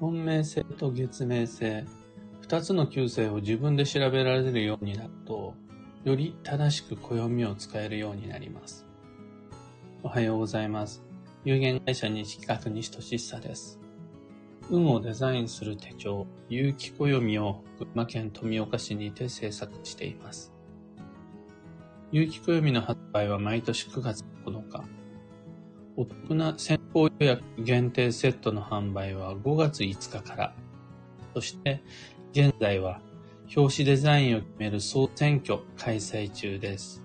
本命性と月命性、二つの旧星を自分で調べられるようになると、より正しく暦を使えるようになります。おはようございます。有限会社西企画西俊久です。運をデザインする手帳、有機暦を群馬県富岡市にて制作しています。有機暦の発売は毎年9月9日。お得な先行予約限定セットの販売は5月5日から。そして、現在は表紙デザインを決める総選挙開催中です。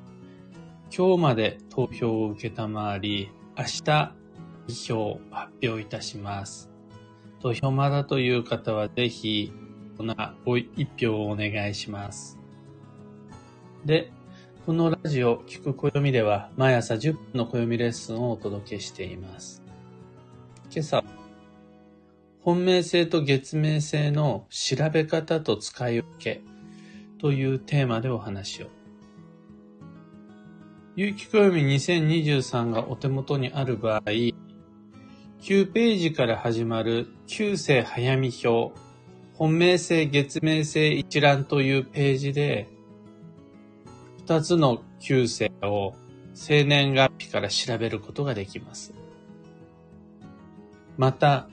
今日まで投票を受けたまわり、明日、票を発表いたします。投票まだという方はぜひ、このご一票をお願いします。で、このラジオ聞く暦では毎朝10分の暦レッスンをお届けしています。今朝、本命性と月命性の調べ方と使い分けというテーマでお話を。有機暦2023がお手元にある場合、9ページから始まる旧世早見表、本命性月命性一覧というページで二つの旧姓を生年月日から調べることができます。また、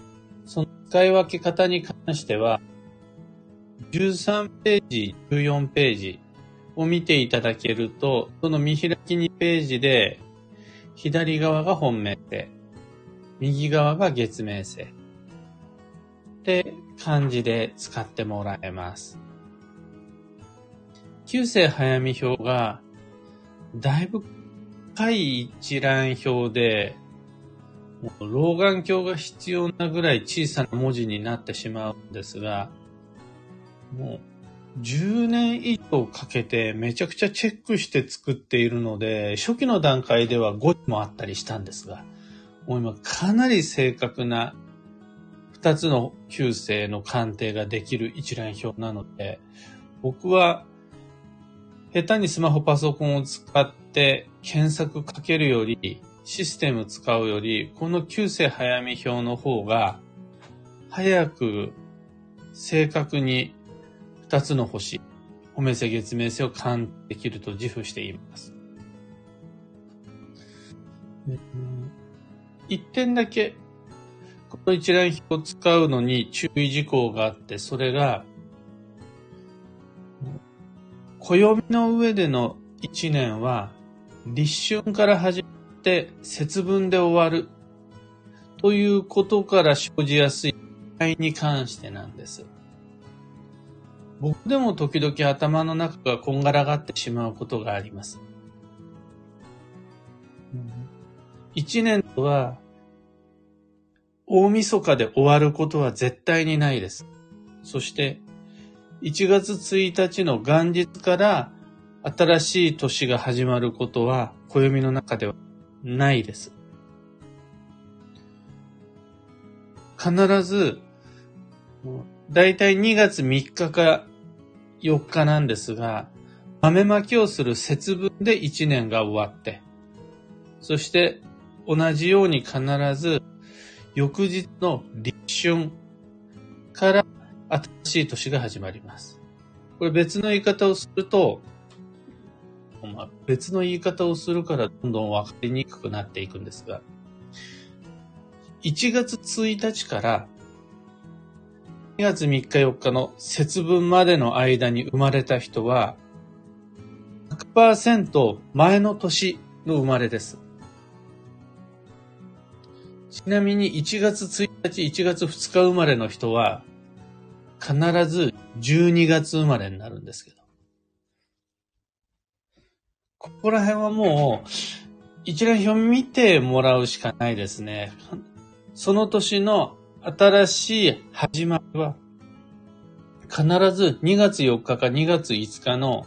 その使い分け方に関しては、13ページ、14ページを見ていただけると、その見開き2ページで、左側が本命姓、右側が月命姓。って漢字で使ってもらえます。旧世早見表が、だいぶ深い一覧表で、もう老眼鏡が必要なぐらい小さな文字になってしまうんですが、もう10年以上かけてめちゃくちゃチェックして作っているので、初期の段階では5もあったりしたんですが、もう今かなり正確な2つの旧姓の鑑定ができる一覧表なので、僕は下手にスマホパソコンを使って検索かけるより、システム使うより、この旧世早見表の方が、早く正確に2つの星、褒め性月明星を勘できると自負しています。一点だけ、この一覧表を使うのに注意事項があって、それが、暦の上での一年は、立春から始まって節分で終わるということから生じやすい場に関してなんです。僕でも時々頭の中がこんがらがってしまうことがあります。一年は、大晦日で終わることは絶対にないです。そして、1月1日の元日から新しい年が始まることは暦の中ではないです。必ず、だいたい2月3日か4日なんですが、豆まきをする節分で1年が終わって、そして同じように必ず翌日の立春から新しい年が始まります。これ別の言い方をすると、ま、別の言い方をするからどんどん分かりにくくなっていくんですが、1月1日から2月3日4日の節分までの間に生まれた人は、100%前の年の生まれです。ちなみに1月1日、1月2日生まれの人は、必ず12月生まれになるんですけど。ここら辺はもう、一覧表見てもらうしかないですね。その年の新しい始まりは、必ず2月4日か2月5日の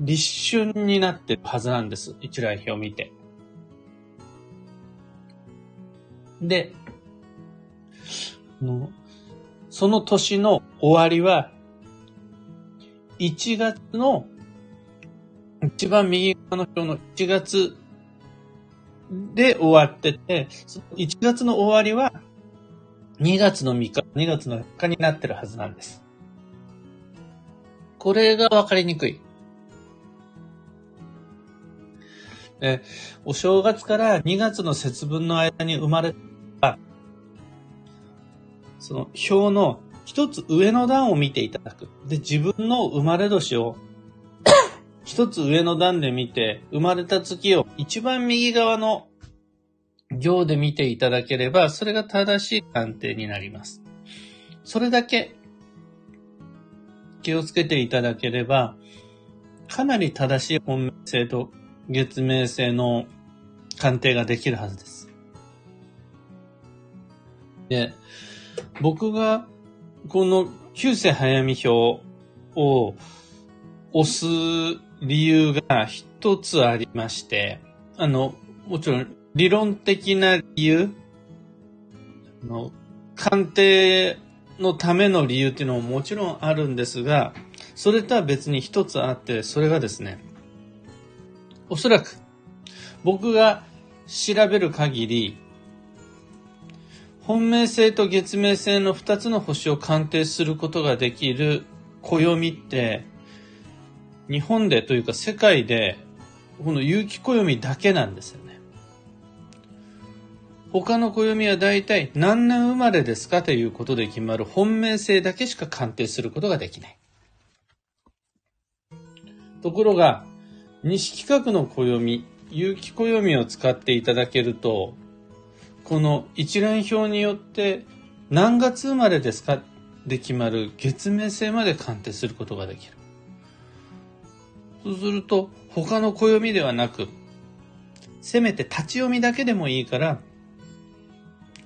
立春になってるはずなんです。一覧表を見て。で、その年の終わりは、1月の、一番右側の表の1月で終わってて、1月の終わりは、2月の3日2月の4日になってるはずなんです。これがわかりにくい。で、お正月から2月の節分の間に生まれた、その表の一つ上の段を見ていただく。で、自分の生まれ年を一つ上の段で見て、生まれた月を一番右側の行で見ていただければ、それが正しい鑑定になります。それだけ気をつけていただければ、かなり正しい本命性と月命性の鑑定ができるはずです。で、僕がこの旧世早見表を押す理由が一つありまして、あの、もちろん理論的な理由、あの鑑定のための理由っていうのももちろんあるんですが、それとは別に一つあって、それがですね、おそらく僕が調べる限り、本命星と月命星の二つの星を鑑定することができる暦って、日本でというか世界で、この有機暦だけなんですよね。他の暦は大体何年生まれですかということで決まる本命性だけしか鑑定することができない。ところが、西企画の暦、有機暦を使っていただけると、この一覧表によって何月生まれですかで決まる月命性まで鑑定することができる。そうすると他の暦ではなく、せめて立ち読みだけでもいいから、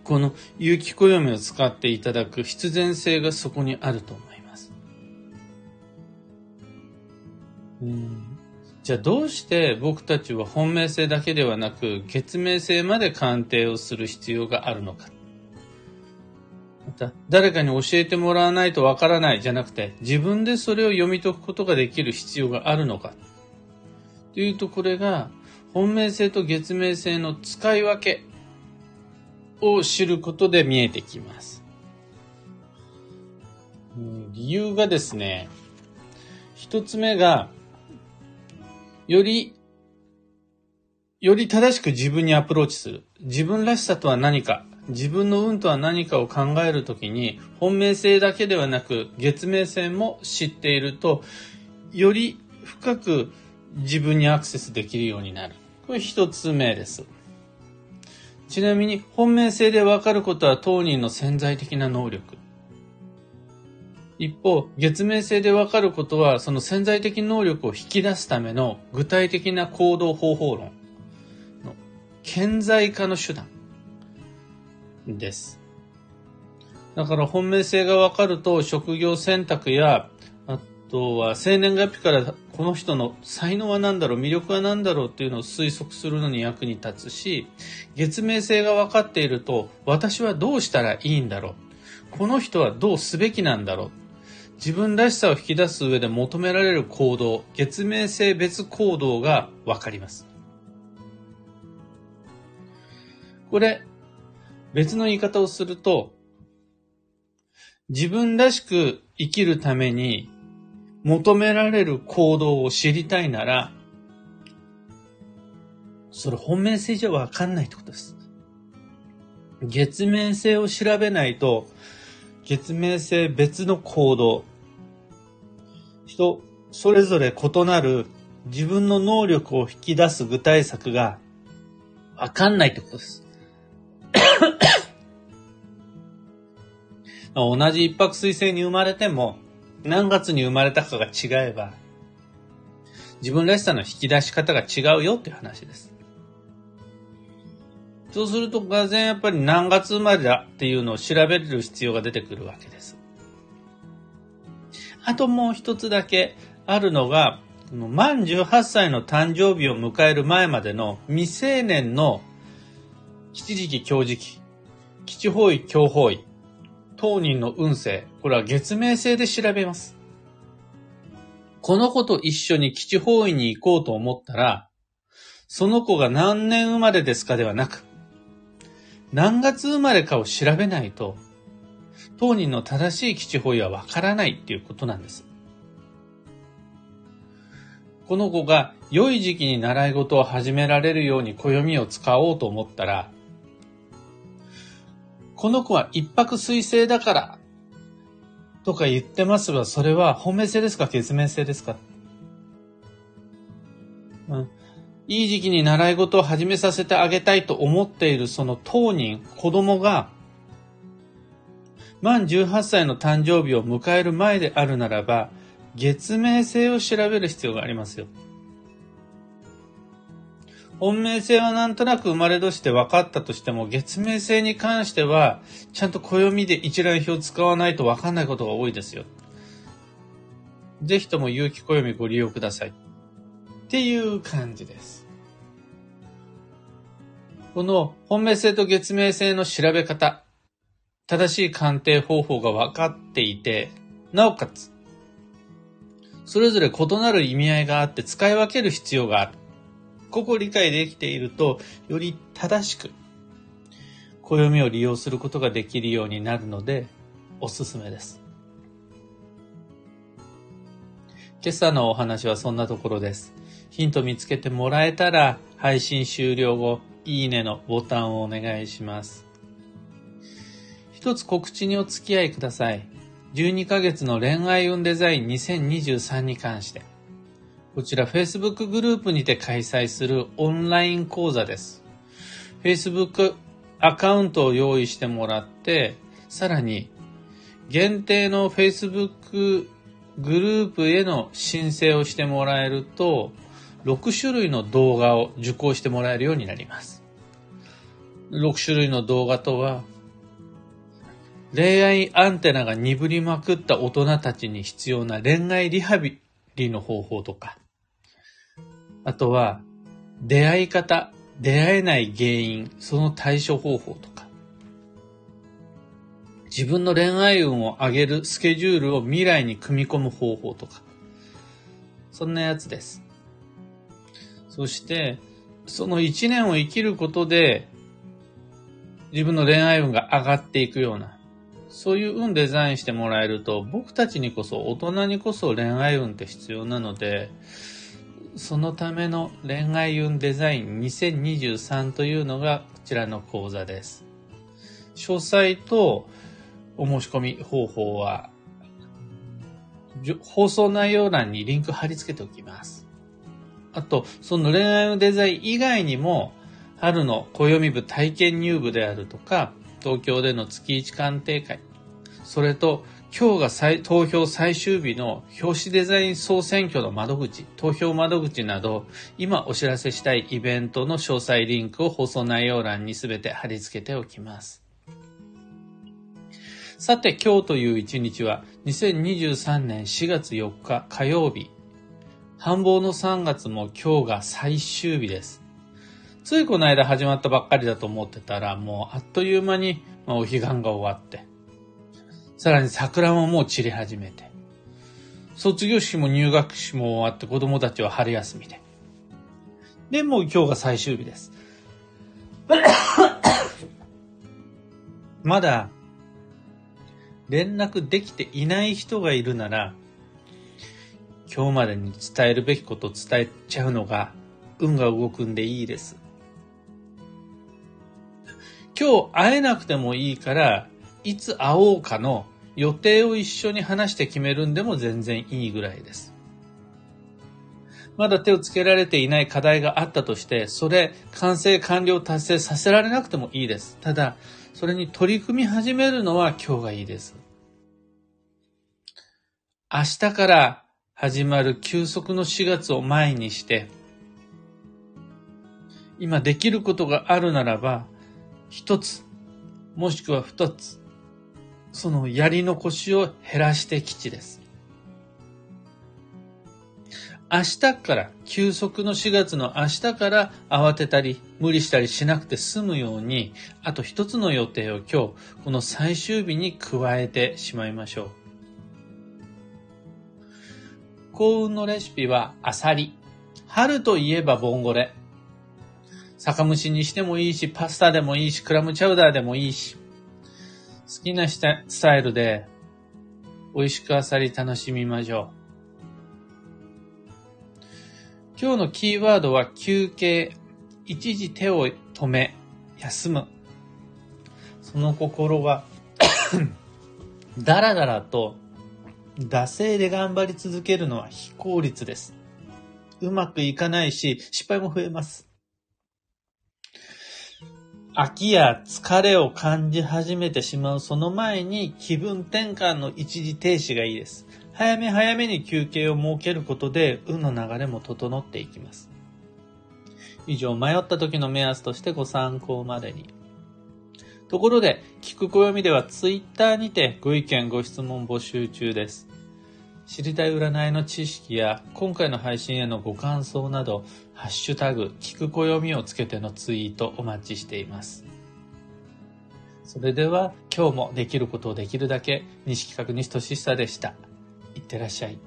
この有機暦を使っていただく必然性がそこにあると思います。うんじゃあどうして僕たちは本命性だけではなく月命性まで鑑定をする必要があるのか。た、誰かに教えてもらわないとわからないじゃなくて、自分でそれを読み解くことができる必要があるのか。というと、これが本命性と月命性の使い分けを知ることで見えてきます。理由がですね、一つ目が、より、より正しく自分にアプローチする。自分らしさとは何か、自分の運とは何かを考えるときに、本命性だけではなく、月命性も知っていると、より深く自分にアクセスできるようになる。これ一つ目です。ちなみに、本命性でわかることは当人の潜在的な能力。一方、月面性でわかることは、その潜在的能力を引き出すための具体的な行動方法論の顕在化の手段です。だから本命性がわかると職業選択や、あとは生年月日からこの人の才能は何だろう、魅力は何だろうっていうのを推測するのに役に立つし、月明性が分かっていると私はどうしたらいいんだろう。この人はどうすべきなんだろう。自分らしさを引き出す上で求められる行動、月明性別行動がわかります。これ、別の言い方をすると、自分らしく生きるために求められる行動を知りたいなら、それ本命性じゃわかんないってことです。月面性を調べないと、月明性別の行動、人それぞれ異なる自分の能力を引き出す具体策がわかんないってことです。同じ一泊水星に生まれても、何月に生まれたかが違えば、自分らしさの引き出し方が違うよっていう話です。そうすると、がぜやっぱり何月生まれだっていうのを調べる必要が出てくるわけです。あともう一つだけあるのが、満18歳の誕生日を迎える前までの未成年の吉時期、強時期、吉方位、強方位、当人の運勢、これは月明星で調べます。この子と一緒に吉方位に行こうと思ったら、その子が何年生まれですかではなく、何月生まれかを調べないと、当人の正しい基地方位はわからないっていうことなんです。この子が良い時期に習い事を始められるように暦を使おうと思ったら、この子は一泊水星だからとか言ってますが、それは本命性ですか月面性ですか？うん。いい時期に習い事を始めさせてあげたいと思っているその当人、子供が、満18歳の誕生日を迎える前であるならば、月明星を調べる必要がありますよ。本命星はなんとなく生まれ年で分かったとしても、月明星に関しては、ちゃんと暦で一覧表を使わないと分かんないことが多いですよ。ぜひとも有機暦ご利用ください。っていう感じです。この本命星と月明星の調べ方、正しい鑑定方法が分かっていて、なおかつ、それぞれ異なる意味合いがあって使い分ける必要がある。ここを理解できていると、より正しく、暦を利用することができるようになるので、おすすめです。今朝のお話はそんなところです。ヒント見つけてもらえたら、配信終了後、いいねのボタンをお願いします。一つ告知にお付き合いください。12ヶ月の恋愛運デザイン2023に関して、こちら Facebook グループにて開催するオンライン講座です。Facebook アカウントを用意してもらって、さらに限定の Facebook グループへの申請をしてもらえると、6種類の動画を受講してもらえるようになります。6種類の動画とは、恋愛アンテナが鈍りまくった大人たちに必要な恋愛リハビリの方法とか、あとは、出会い方、出会えない原因、その対処方法とか、自分の恋愛運を上げるスケジュールを未来に組み込む方法とか、そんなやつです。そして、その一年を生きることで、自分の恋愛運が上がっていくような、そういう運デザインしてもらえると、僕たちにこそ、大人にこそ恋愛運って必要なので、そのための恋愛運デザイン2023というのがこちらの講座です。詳細とお申し込み方法は、放送内容欄にリンク貼り付けておきます。あと、その恋愛運デザイン以外にも、春の暦部体験入部であるとか、東京での月一鑑定会、それと今日が再投票最終日の表紙デザイン総選挙の窓口、投票窓口など、今お知らせしたいイベントの詳細リンクを放送内容欄にすべて貼り付けておきます。さて今日という一日は2023年4月4日火曜日。繁忙の3月も今日が最終日です。ついこの間始まったばっかりだと思ってたら、もうあっという間にお彼岸が終わって、さらに桜ももう散り始めて、卒業式も入学式も終わって子供たちは春休みで。で、もう今日が最終日です。まだ連絡できていない人がいるなら、今日までに伝えるべきことを伝えちゃうのが運が動くんでいいです。今日会えなくてもいいから、いつ会おうかの予定を一緒に話して決めるんでも全然いいぐらいです。まだ手をつけられていない課題があったとして、それ完成完了達成させられなくてもいいです。ただ、それに取り組み始めるのは今日がいいです。明日から始まる休息の4月を前にして、今できることがあるならば、一つ、もしくは二つ、そのやり残しを減らして基地です。明日から、休息の4月の明日から慌てたり無理したりしなくて済むように、あと一つの予定を今日、この最終日に加えてしまいましょう。幸運のレシピはアサリ。春といえばボンゴレ。酒蒸しにしてもいいし、パスタでもいいし、クラムチャウダーでもいいし、好きなスタイルで美味しくあさり楽しみましょう。今日のキーワードは休憩。一時手を止め、休む。その心はだらだらと惰性で頑張り続けるのは非効率です。うまくいかないし、失敗も増えます。飽きや疲れを感じ始めてしまうその前に気分転換の一時停止がいいです。早め早めに休憩を設けることで運の流れも整っていきます。以上、迷った時の目安としてご参考までに。ところで、聞く暦ではツイッターにてご意見ご質問募集中です。知りたい占いの知識や今回の配信へのご感想など、ハッシュタグ、聞く暦をつけてのツイートお待ちしています。それでは今日もできることをできるだけ、西企画西俊久でした。いってらっしゃい。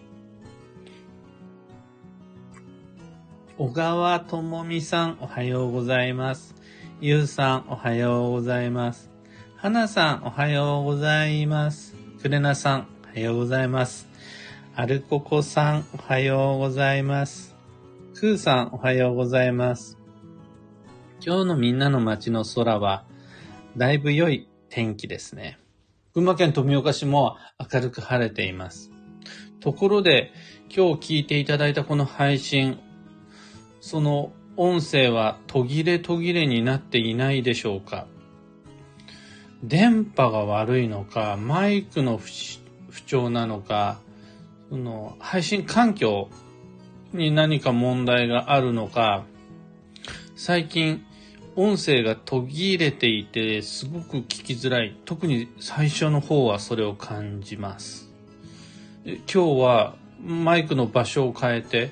小川智美さん、おはようございます。ゆうさん、おはようございます。はなさん、おはようございます。くれなさん、おはようございます。アルココさん、おはようございます。クーさん、おはようございます。今日のみんなの街の空は、だいぶ良い天気ですね。群馬県富岡市も明るく晴れています。ところで、今日聞いていただいたこの配信、その音声は途切れ途切れになっていないでしょうか電波が悪いのか、マイクの不調なのか、その配信環境に何か問題があるのか、最近音声が途切れていてすごく聞きづらい。特に最初の方はそれを感じます。今日はマイクの場所を変えて、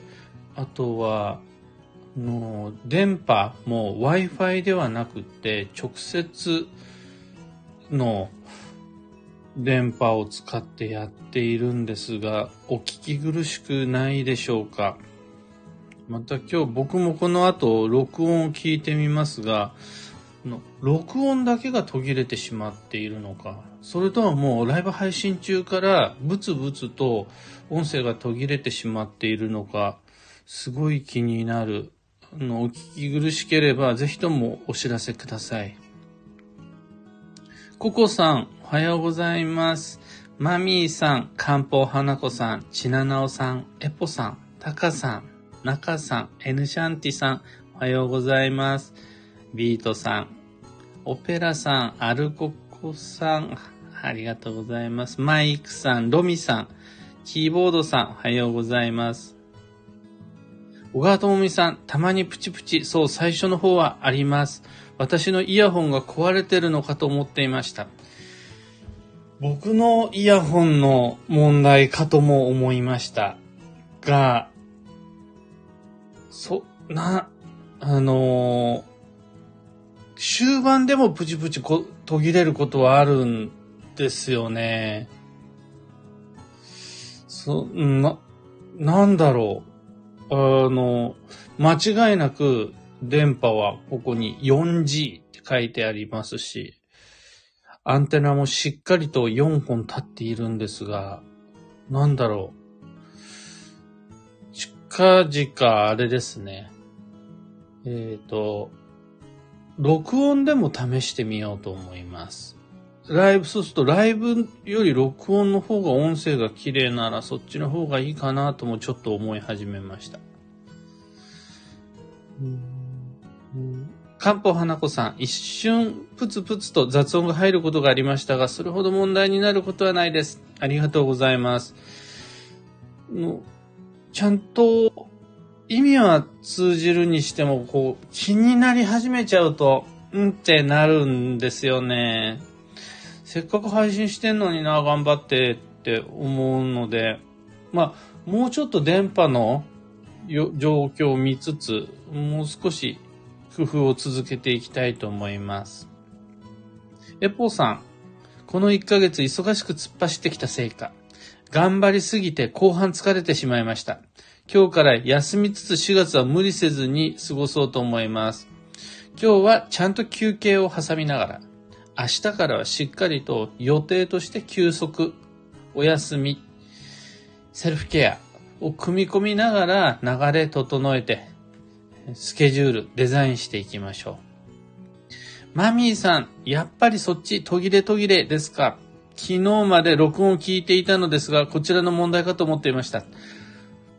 あとは、の電波も Wi-Fi ではなくて直接の電波を使ってやっているんですが、お聞き苦しくないでしょうか？また今日僕もこの後録音を聞いてみますが、録音だけが途切れてしまっているのか、それとはもうライブ配信中からブツブツと音声が途切れてしまっているのか、すごい気になる。のお聞き苦しければぜひともお知らせください。ココさん、おはようございます。マミーさん、漢方花子さん、ちななおさん、エポさん、タカさん、ナカさん、エヌシャンティさん、おはようございます。ビートさん、オペラさん、アルココさん、ありがとうございます。マイクさん、ロミさん、キーボードさん、おはようございます。小川智美さん、たまにプチプチ、そう、最初の方はあります。私のイヤホンが壊れてるのかと思っていました。僕のイヤホンの問題かとも思いました。が、そ、な、あのー、終盤でもプチプチこ途切れることはあるんですよね。そ、な、なんだろう。あの、間違いなく電波はここに 4G って書いてありますし、アンテナもしっかりと4本立っているんですが、なんだろう。近々あれですね。えっ、ー、と、録音でも試してみようと思います。ライブ、そうするとライブより録音の方が音声が綺麗ならそっちの方がいいかなともちょっと思い始めました。うん漢方花子さん、一瞬プツプツと雑音が入ることがありましたが、それほど問題になることはないです。ありがとうございます。のちゃんと意味は通じるにしても、こう、気になり始めちゃうと、うんってなるんですよね。せっかく配信してんのにな、頑張ってって思うので、まあ、もうちょっと電波の状況を見つつ、もう少し工夫を続けていきたいと思います。エポーさん、この1ヶ月忙しく突っ走ってきたせいか、頑張りすぎて後半疲れてしまいました。今日から休みつつ4月は無理せずに過ごそうと思います。今日はちゃんと休憩を挟みながら、明日からはしっかりと予定として休息、お休み、セルフケアを組み込みながら流れ整えて、スケジュール、デザインしていきましょう。マミーさん、やっぱりそっち途切れ途切れですか？昨日まで録音を聞いていたのですが、こちらの問題かと思っていました。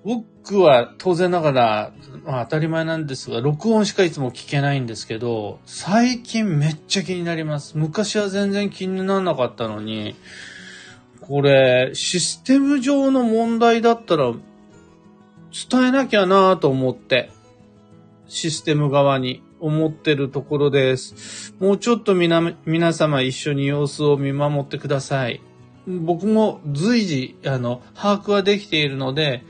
僕は当然ながら、まあ、当たり前なんですが、録音しかいつも聞けないんですけど、最近めっちゃ気になります。昔は全然気にならなかったのに、これ、システム上の問題だったら、伝えなきゃなと思って、システム側に思ってるところです。もうちょっと皆皆様一緒に様子を見守ってください。僕も随時、あの、把握はできているので、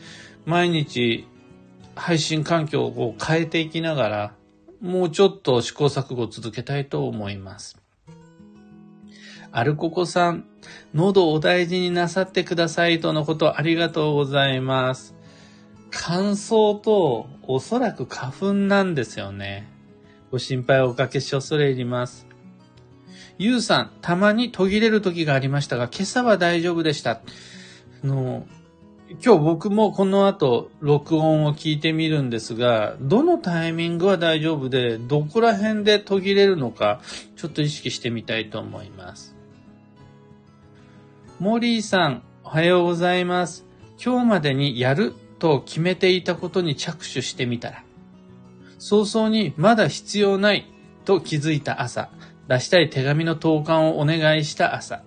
毎日配信環境を変えていきながら、もうちょっと試行錯誤を続けたいと思います。アルココさん、喉をお大事になさってくださいとのことありがとうございます。乾燥とおそらく花粉なんですよね。ご心配をおかけし恐れ入ります。ゆうさん、たまに途切れる時がありましたが、今朝は大丈夫でした。あの、今日僕もこの後録音を聞いてみるんですが、どのタイミングは大丈夫で、どこら辺で途切れるのか、ちょっと意識してみたいと思います。モリーさん、おはようございます。今日までにやると決めていたことに着手してみたら、早々にまだ必要ないと気づいた朝、出したい手紙の投函をお願いした朝、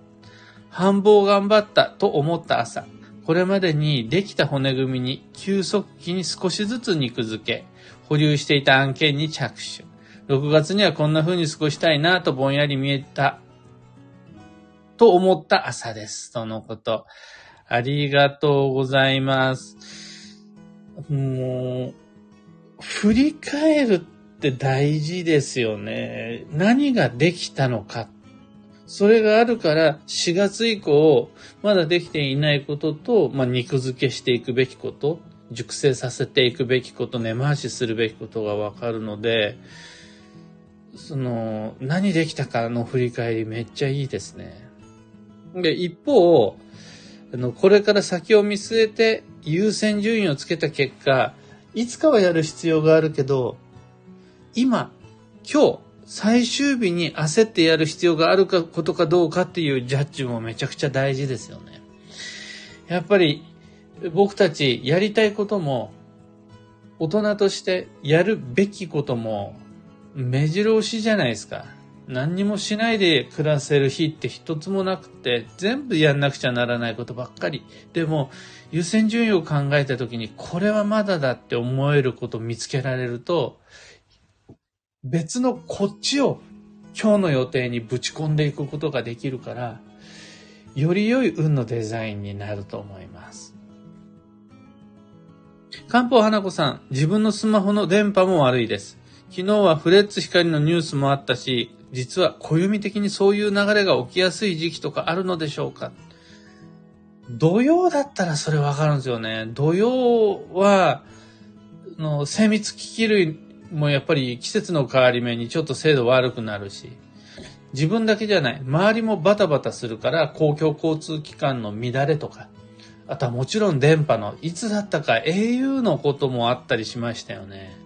繁忙頑張ったと思った朝、これまでにできた骨組みに急速期に少しずつ肉付け、保留していた案件に着手。6月にはこんな風に過ごしたいなとぼんやり見えた、と思った朝です。とのこと。ありがとうございます。もう、振り返るって大事ですよね。何ができたのかそれがあるから4月以降、まだできていないことと、まあ、肉付けしていくべきこと、熟成させていくべきこと、根回しするべきことがわかるので、その、何できたかの振り返りめっちゃいいですね。で、一方、あの、これから先を見据えて優先順位をつけた結果、いつかはやる必要があるけど、今、今日、最終日に焦ってやる必要があるかことかどうかっていうジャッジもめちゃくちゃ大事ですよね。やっぱり僕たちやりたいことも大人としてやるべきことも目白押しじゃないですか。何にもしないで暮らせる日って一つもなくて全部やんなくちゃならないことばっかり。でも優先順位を考えた時にこれはまだだって思えることを見つけられると別のこっちを今日の予定にぶち込んでいくことができるから、より良い運のデザインになると思います。漢方花子さん、自分のスマホの電波も悪いです。昨日はフレッツ光のニュースもあったし、実は暦的にそういう流れが起きやすい時期とかあるのでしょうか土曜だったらそれわかるんですよね。土曜は、の精密機器類もやっぱり季節の変わり目にちょっと精度悪くなるし、自分だけじゃない、周りもバタバタするから公共交通機関の乱れとか、あとはもちろん電波の、いつだったか au のこともあったりしましたよね。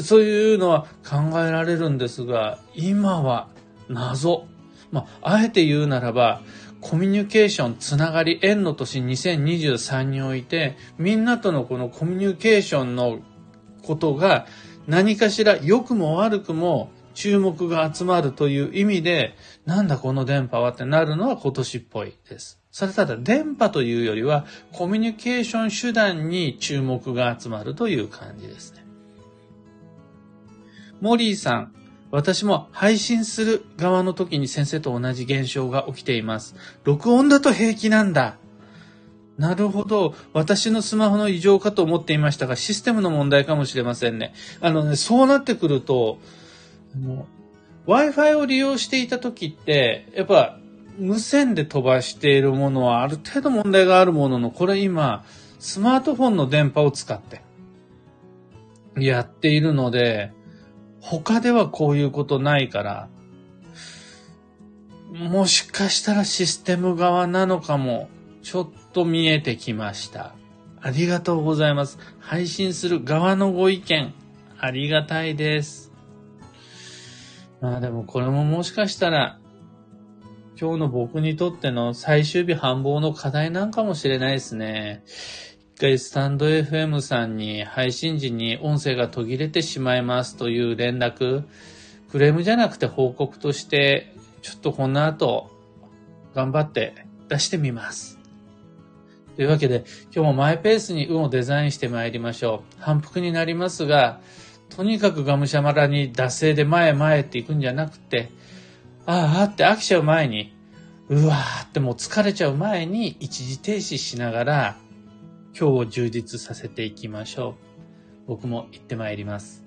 そういうのは考えられるんですが、今は謎。まあ、あえて言うならば、コミュニケーション、つながり、縁の年2023において、みんなとのこのコミュニケーションのことが何かしら良くも悪くも注目が集まるという意味で、なんだこの電波はってなるのは今年っぽいです。それただ電波というよりはコミュニケーション手段に注目が集まるという感じですね。モリーさん、私も配信する側の時に先生と同じ現象が起きています。録音だと平気なんだ。なるほど。私のスマホの異常かと思っていましたが、システムの問題かもしれませんね。あのね、そうなってくると、Wi-Fi を利用していた時って、やっぱ無線で飛ばしているものはある程度問題があるものの、これ今、スマートフォンの電波を使ってやっているので、他ではこういうことないから、もしかしたらシステム側なのかも、ちょっと見えてきました。ありがとうございます。配信する側のご意見、ありがたいです。まあでもこれももしかしたら、今日の僕にとっての最終日繁忙の課題なんかもしれないですね。一回スタンド FM さんに配信時に音声が途切れてしまいますという連絡、クレームじゃなくて報告として、ちょっとこの後、頑張って出してみます。というわけで、今日もマイペースに運をデザインして参りましょう。反復になりますが、とにかくがむしゃまらに惰性で前前って行くんじゃなくて、ああって飽きちゃう前に、うわーってもう疲れちゃう前に一時停止しながら、今日を充実させていきましょう。僕も行ってまいります。